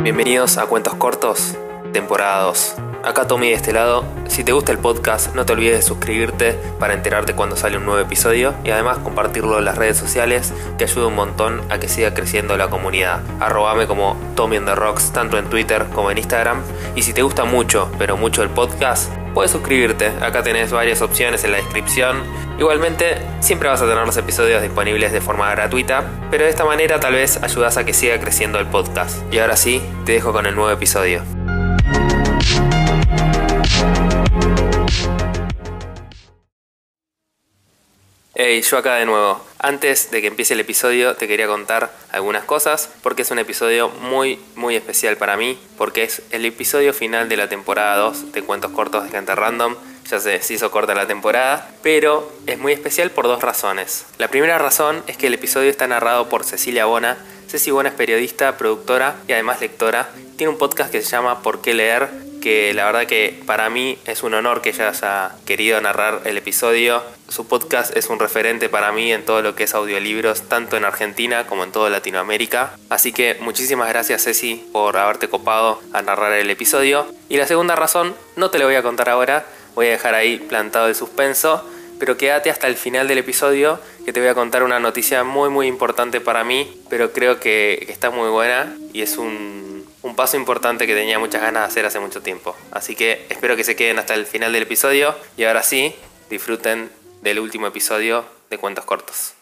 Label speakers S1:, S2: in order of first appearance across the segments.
S1: Bienvenidos a Cuentos Cortos, temporada 2. Acá Tommy de este lado. Si te gusta el podcast, no te olvides de suscribirte para enterarte cuando sale un nuevo episodio y además compartirlo en las redes sociales te ayuda un montón a que siga creciendo la comunidad. Arrobame como Tommy on the Rocks tanto en Twitter como en Instagram. Y si te gusta mucho, pero mucho el podcast, puedes suscribirte. Acá tenés varias opciones en la descripción. Igualmente, siempre vas a tener los episodios disponibles de forma gratuita, pero de esta manera tal vez ayudas a que siga creciendo el podcast. Y ahora sí, te dejo con el nuevo episodio. Hey, yo acá de nuevo. Antes de que empiece el episodio te quería contar algunas cosas porque es un episodio muy muy especial para mí porque es el episodio final de la temporada 2 de Cuentos Cortos de Gente Random. Ya sé, se hizo corta la temporada, pero es muy especial por dos razones. La primera razón es que el episodio está narrado por Cecilia Bona. Ceci Bona es periodista, productora y además lectora. Tiene un podcast que se llama ¿Por qué leer? La verdad que para mí es un honor que ella haya querido narrar el episodio. Su podcast es un referente para mí en todo lo que es audiolibros, tanto en Argentina como en toda Latinoamérica. Así que muchísimas gracias Ceci por haberte copado a narrar el episodio. Y la segunda razón, no te lo voy a contar ahora, voy a dejar ahí plantado el suspenso, pero quédate hasta el final del episodio que te voy a contar una noticia muy muy importante para mí, pero creo que está muy buena y es un paso importante que tenía muchas ganas de hacer hace mucho tiempo. Así que espero que se queden hasta el final del episodio y ahora sí, disfruten del último episodio de Cuentos Cortos.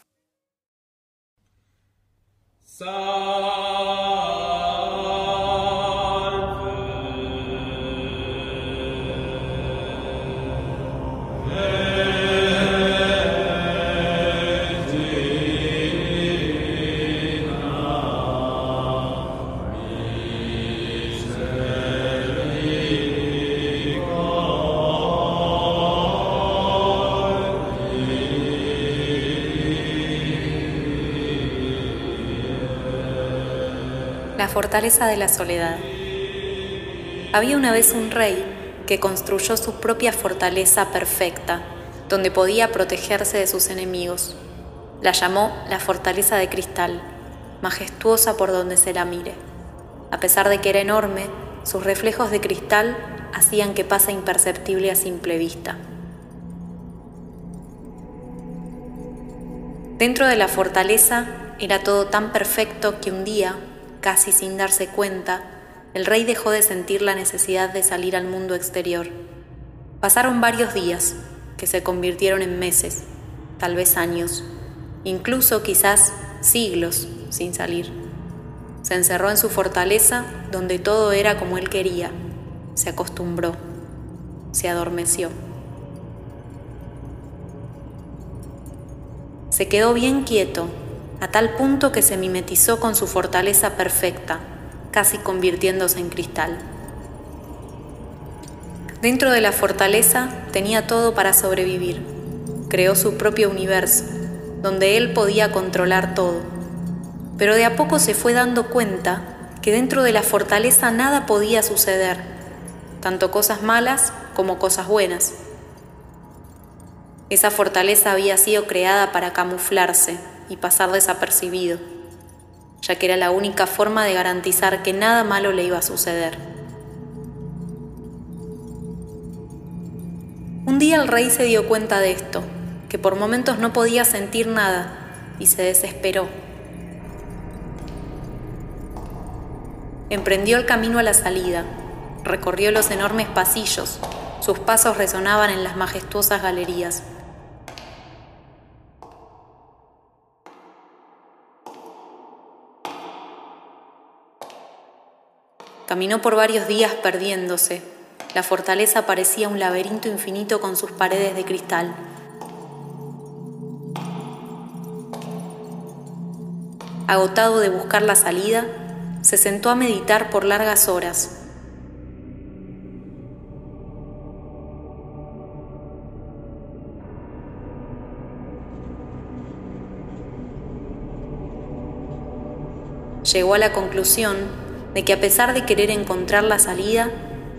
S2: La fortaleza de la soledad. Había una vez un rey que construyó su propia fortaleza perfecta, donde podía protegerse de sus enemigos. La llamó la fortaleza de cristal, majestuosa por donde se la mire. A pesar de que era enorme, sus reflejos de cristal hacían que pase imperceptible a simple vista. Dentro de la fortaleza era todo tan perfecto que un día casi sin darse cuenta, el rey dejó de sentir la necesidad de salir al mundo exterior. Pasaron varios días, que se convirtieron en meses, tal vez años, incluso quizás siglos sin salir. Se encerró en su fortaleza donde todo era como él quería, se acostumbró, se adormeció. Se quedó bien quieto a tal punto que se mimetizó con su fortaleza perfecta, casi convirtiéndose en cristal. Dentro de la fortaleza tenía todo para sobrevivir. Creó su propio universo, donde él podía controlar todo. Pero de a poco se fue dando cuenta que dentro de la fortaleza nada podía suceder, tanto cosas malas como cosas buenas. Esa fortaleza había sido creada para camuflarse, y pasar desapercibido, ya que era la única forma de garantizar que nada malo le iba a suceder. Un día el rey se dio cuenta de esto, que por momentos no podía sentir nada, y se desesperó. Emprendió el camino a la salida, recorrió los enormes pasillos, sus pasos resonaban en las majestuosas galerías. Caminó por varios días perdiéndose. La fortaleza parecía un laberinto infinito con sus paredes de cristal. Agotado de buscar la salida, se sentó a meditar por largas horas. Llegó a la conclusión de que a pesar de querer encontrar la salida,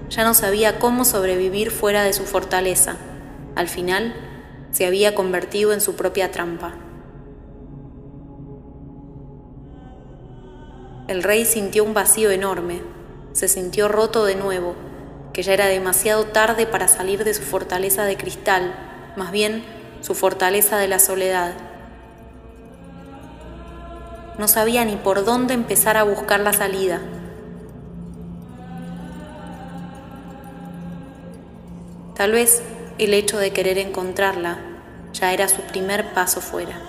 S2: ya no sabía cómo sobrevivir fuera de su fortaleza. Al final, se había convertido en su propia trampa. El rey sintió un vacío enorme, se sintió roto de nuevo, que ya era demasiado tarde para salir de su fortaleza de cristal, más bien su fortaleza de la soledad. No sabía ni por dónde empezar a buscar la salida. Tal vez el hecho de querer encontrarla ya era su primer paso fuera.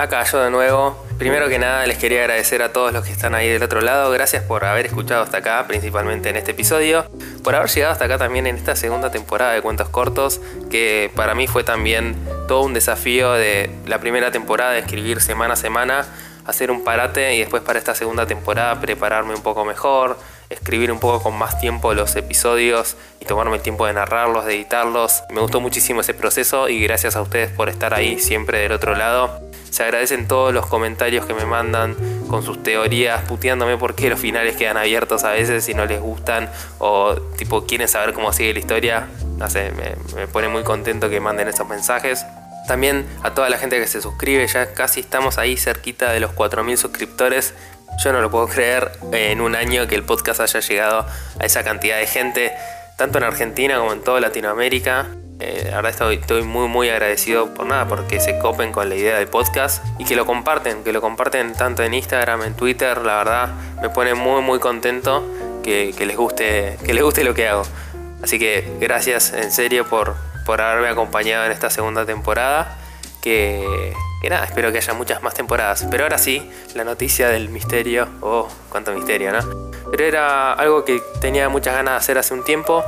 S1: Acá yo de nuevo. Primero que nada les quería agradecer a todos los que están ahí del otro lado. Gracias por haber escuchado hasta acá, principalmente en este episodio. Por haber llegado hasta acá también en esta segunda temporada de Cuentos Cortos, que para mí fue también todo un desafío de la primera temporada de escribir semana a semana, hacer un parate y después para esta segunda temporada prepararme un poco mejor, escribir un poco con más tiempo los episodios y tomarme el tiempo de narrarlos, de editarlos. Me gustó muchísimo ese proceso y gracias a ustedes por estar ahí siempre del otro lado. Se agradecen todos los comentarios que me mandan con sus teorías, puteándome porque los finales quedan abiertos a veces si no les gustan o tipo quieren saber cómo sigue la historia. No sé, me, me pone muy contento que manden esos mensajes. También a toda la gente que se suscribe, ya casi estamos ahí cerquita de los 4.000 suscriptores. Yo no lo puedo creer en un año que el podcast haya llegado a esa cantidad de gente, tanto en Argentina como en toda Latinoamérica. Eh, la verdad estoy, muy muy agradecido por nada, porque se copen con la idea del podcast y que lo comparten, que lo comparten tanto en Instagram, en Twitter, la verdad me pone muy muy contento que, que les, guste, que les guste lo que hago. Así que gracias en serio por, por haberme acompañado en esta segunda temporada. Que, que nada, espero que haya muchas más temporadas. Pero ahora sí, la noticia del misterio. Oh, cuánto misterio, ¿no? Pero era algo que tenía muchas ganas de hacer hace un tiempo.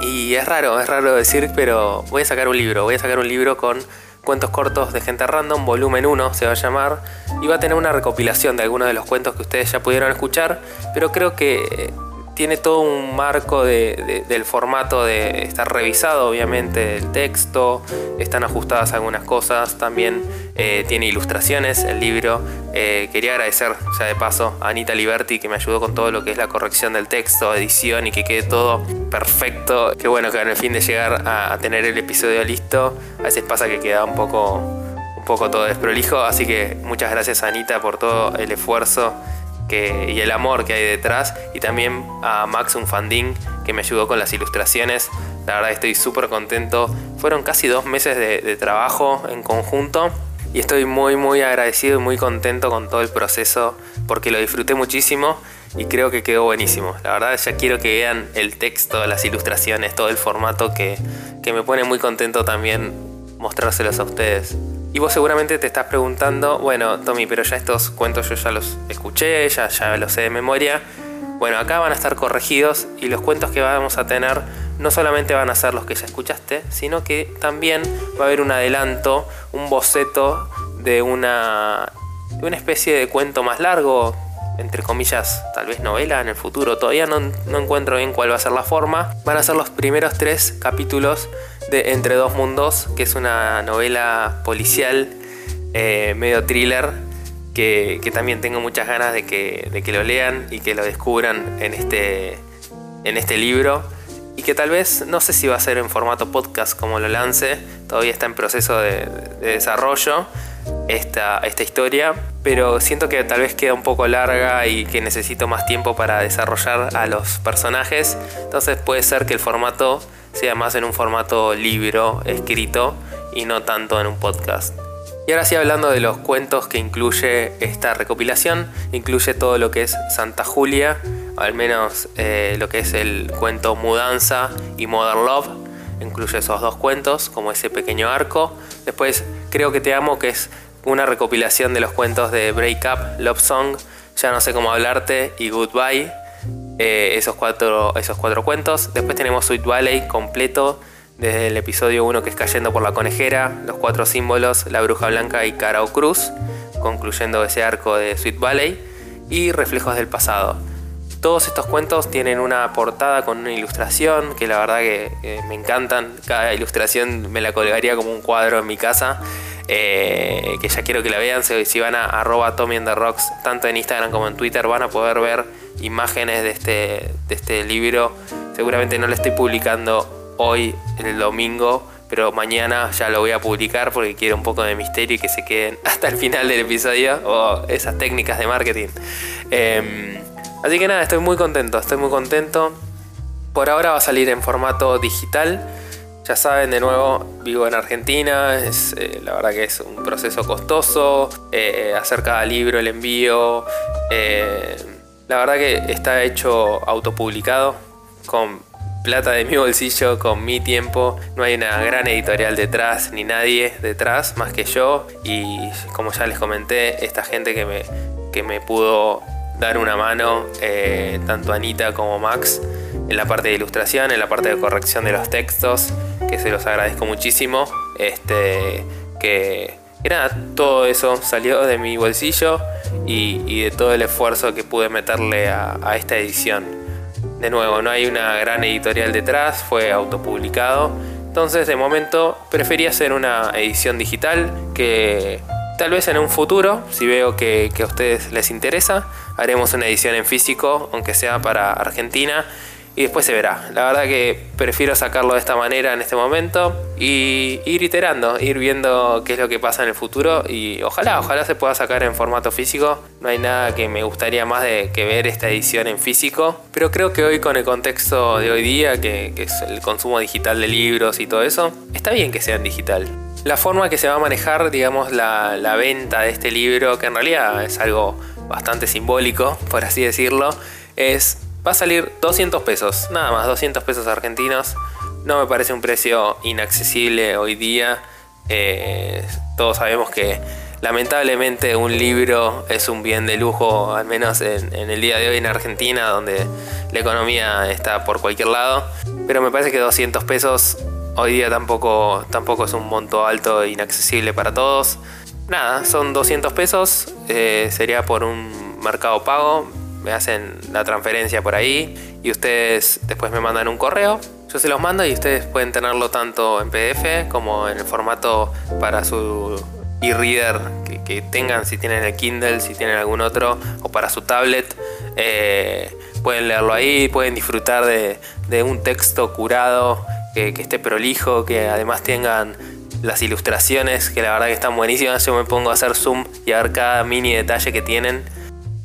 S1: Y es raro, es raro decir, pero voy a sacar un libro. Voy a sacar un libro con cuentos cortos de gente random, volumen 1 se va a llamar. Y va a tener una recopilación de algunos de los cuentos que ustedes ya pudieron escuchar. Pero creo que tiene todo un marco del formato de estar revisado, obviamente, el texto, están ajustadas algunas cosas, también eh, tiene ilustraciones el libro. Eh, quería agradecer, ya de paso, a Anita Liberti que me ayudó con todo lo que es la corrección del texto, edición y que quede todo perfecto. Qué bueno que en el fin de llegar a, tener el episodio listo, a veces pasa que queda un poco, un poco todo desprolijo, así que muchas gracias Anita por todo el esfuerzo y el amor que hay detrás. Y también a Max Unfanding que me ayudó con las ilustraciones. La verdad estoy súper contento. Fueron casi dos meses de, trabajo en conjunto. Y estoy muy muy agradecido y muy contento con todo el proceso porque lo disfruté muchísimo y creo que quedó buenísimo. La verdad ya quiero que vean el texto, las ilustraciones, todo el formato que, que me pone muy contento también mostrárselos a ustedes. Y vos seguramente te estás preguntando, bueno, Tommy, pero ya estos cuentos yo ya los escuché, ya, ya los sé de memoria. Bueno, acá van a estar corregidos y los cuentos que vamos a tener no solamente van a ser los que ya escuchaste, sino que también va a haber un adelanto, un boceto de una, de una especie de cuento más largo, entre comillas, tal vez novela en el futuro. Todavía no, no encuentro bien cuál va a ser la forma. Van a ser los primeros tres capítulos de Entre dos mundos, que es una novela policial, eh, medio thriller, que, también tengo muchas ganas de que, de que, lo lean y que lo descubran en este, en este libro. Y que tal vez, no sé si va a ser en formato podcast como lo lance, todavía está en proceso de, desarrollo esta, esta historia, pero siento que tal vez queda un poco larga y que necesito más tiempo para desarrollar a los personajes, entonces puede ser que el formato sea más en un formato libro escrito y no tanto en un podcast. Y ahora sí hablando de los cuentos que incluye esta recopilación, incluye todo lo que es Santa Julia, al menos eh, lo que es el cuento Mudanza y Modern Love, incluye esos dos cuentos como ese pequeño arco. Después Creo que te amo, que es una recopilación de los cuentos de Break Up, Love Song, Ya no sé cómo hablarte y Goodbye eh, esos, cuatro, esos cuatro cuentos. Después tenemos Sweet Valley completo, desde el episodio 1 que es Cayendo por la Conejera, los cuatro símbolos, la Bruja Blanca y Carao Cruz, concluyendo ese arco de Sweet Valley, y Reflejos del Pasado. Todos estos cuentos tienen una portada con una ilustración que la verdad que me encantan. Cada ilustración me la colgaría como un cuadro en mi casa. Eh, que ya quiero que la vean. Si, van a arroba Tommy and Rocks, tanto en Instagram como en Twitter, van a poder ver imágenes de este, de este libro. Seguramente no lo estoy publicando hoy, el domingo, pero mañana ya lo voy a publicar porque quiero un poco de misterio y que se queden hasta el final del episodio o esas técnicas de marketing. Em, Así que nada, estoy muy contento, estoy muy contento. Por ahora va a salir en formato digital. Ya saben, de nuevo, vivo en Argentina, es, eh, la verdad que es un proceso costoso, eh, hacer cada libro, el envío. Eh, la verdad que está hecho autopublicado, con plata de mi bolsillo, con mi tiempo. No hay una gran editorial detrás, ni nadie detrás, más que yo. Y como ya les comenté, esta gente que me, que me pudo dar una mano, eh, tanto Anita como Max, en la parte de ilustración, en la parte de corrección de los textos, que se los agradezco muchísimo. Este, que, nada, todo eso salió de mi bolsillo y, de todo el esfuerzo que pude meterle a, a esta edición. De nuevo, no hay una gran editorial detrás, fue autopublicado. Entonces, de momento, preferí hacer una edición digital que Tal vez en un futuro, si veo que, a ustedes les interesa, haremos una edición en físico, aunque sea para Argentina, y después se verá. La verdad que prefiero sacarlo de esta manera en este momento y ir iterando, ir viendo qué es lo que pasa en el futuro y ojalá, ojalá se pueda sacar en formato físico. No hay nada que me gustaría más de que ver esta edición en físico, pero creo que hoy con el contexto de hoy día, que, que es el consumo digital de libros y todo eso, está bien que sea en digital la forma que se va a manejar, digamos, la, venta de este libro, que en realidad es algo bastante simbólico, por así decirlo, es, va a salir 200 pesos, nada más, 200 pesos argentinos. No me parece un precio inaccesible hoy día. Eh, todos sabemos que lamentablemente un libro es un bien de lujo, al menos en, el día de hoy en Argentina, donde la economía está por cualquier lado. Pero me parece que 200 pesos Hoy día tampoco, tampoco es un monto alto e inaccesible para todos. Nada, son 200 pesos, eh, sería por un mercado pago, me hacen la transferencia por ahí y ustedes después me mandan un correo. Yo se los mando y ustedes pueden tenerlo tanto en PDF como en el formato para su e-reader que, tengan, si tienen el Kindle, si tienen algún otro, o para su tablet. Eh, pueden leerlo ahí, pueden disfrutar de, de un texto curado que, esté prolijo, que además tengan las ilustraciones, que la verdad que están buenísimas. Yo me pongo a hacer zoom y a ver cada mini detalle que tienen.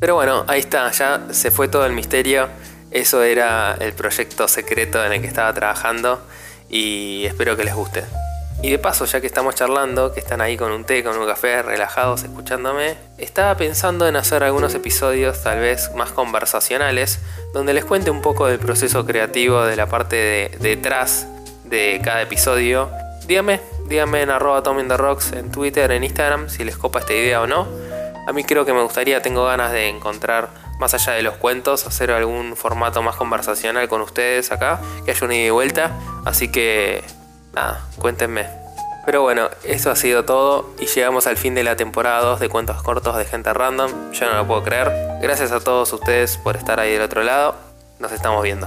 S1: Pero bueno, ahí está, ya se fue todo el misterio. Eso era el proyecto secreto en el que estaba trabajando y espero que les guste. Y de paso, ya que estamos charlando, que están ahí con un té, con un café, relajados, escuchándome, estaba pensando en hacer algunos episodios tal vez más conversacionales, donde les cuente un poco del proceso creativo de la parte de detrás de cada episodio. Díganme, díganme en arroba Rocks en Twitter, en Instagram, si les copa esta idea o no. A mí creo que me gustaría, tengo ganas de encontrar, más allá de los cuentos, hacer algún formato más conversacional con ustedes acá, que haya una ida y vuelta. Así que, nada, cuéntenme. Pero bueno, eso ha sido todo y llegamos al fin de la temporada 2 de Cuentos Cortos de Gente Random. Yo no lo puedo creer. Gracias a todos ustedes por estar ahí del otro lado. Nos estamos viendo.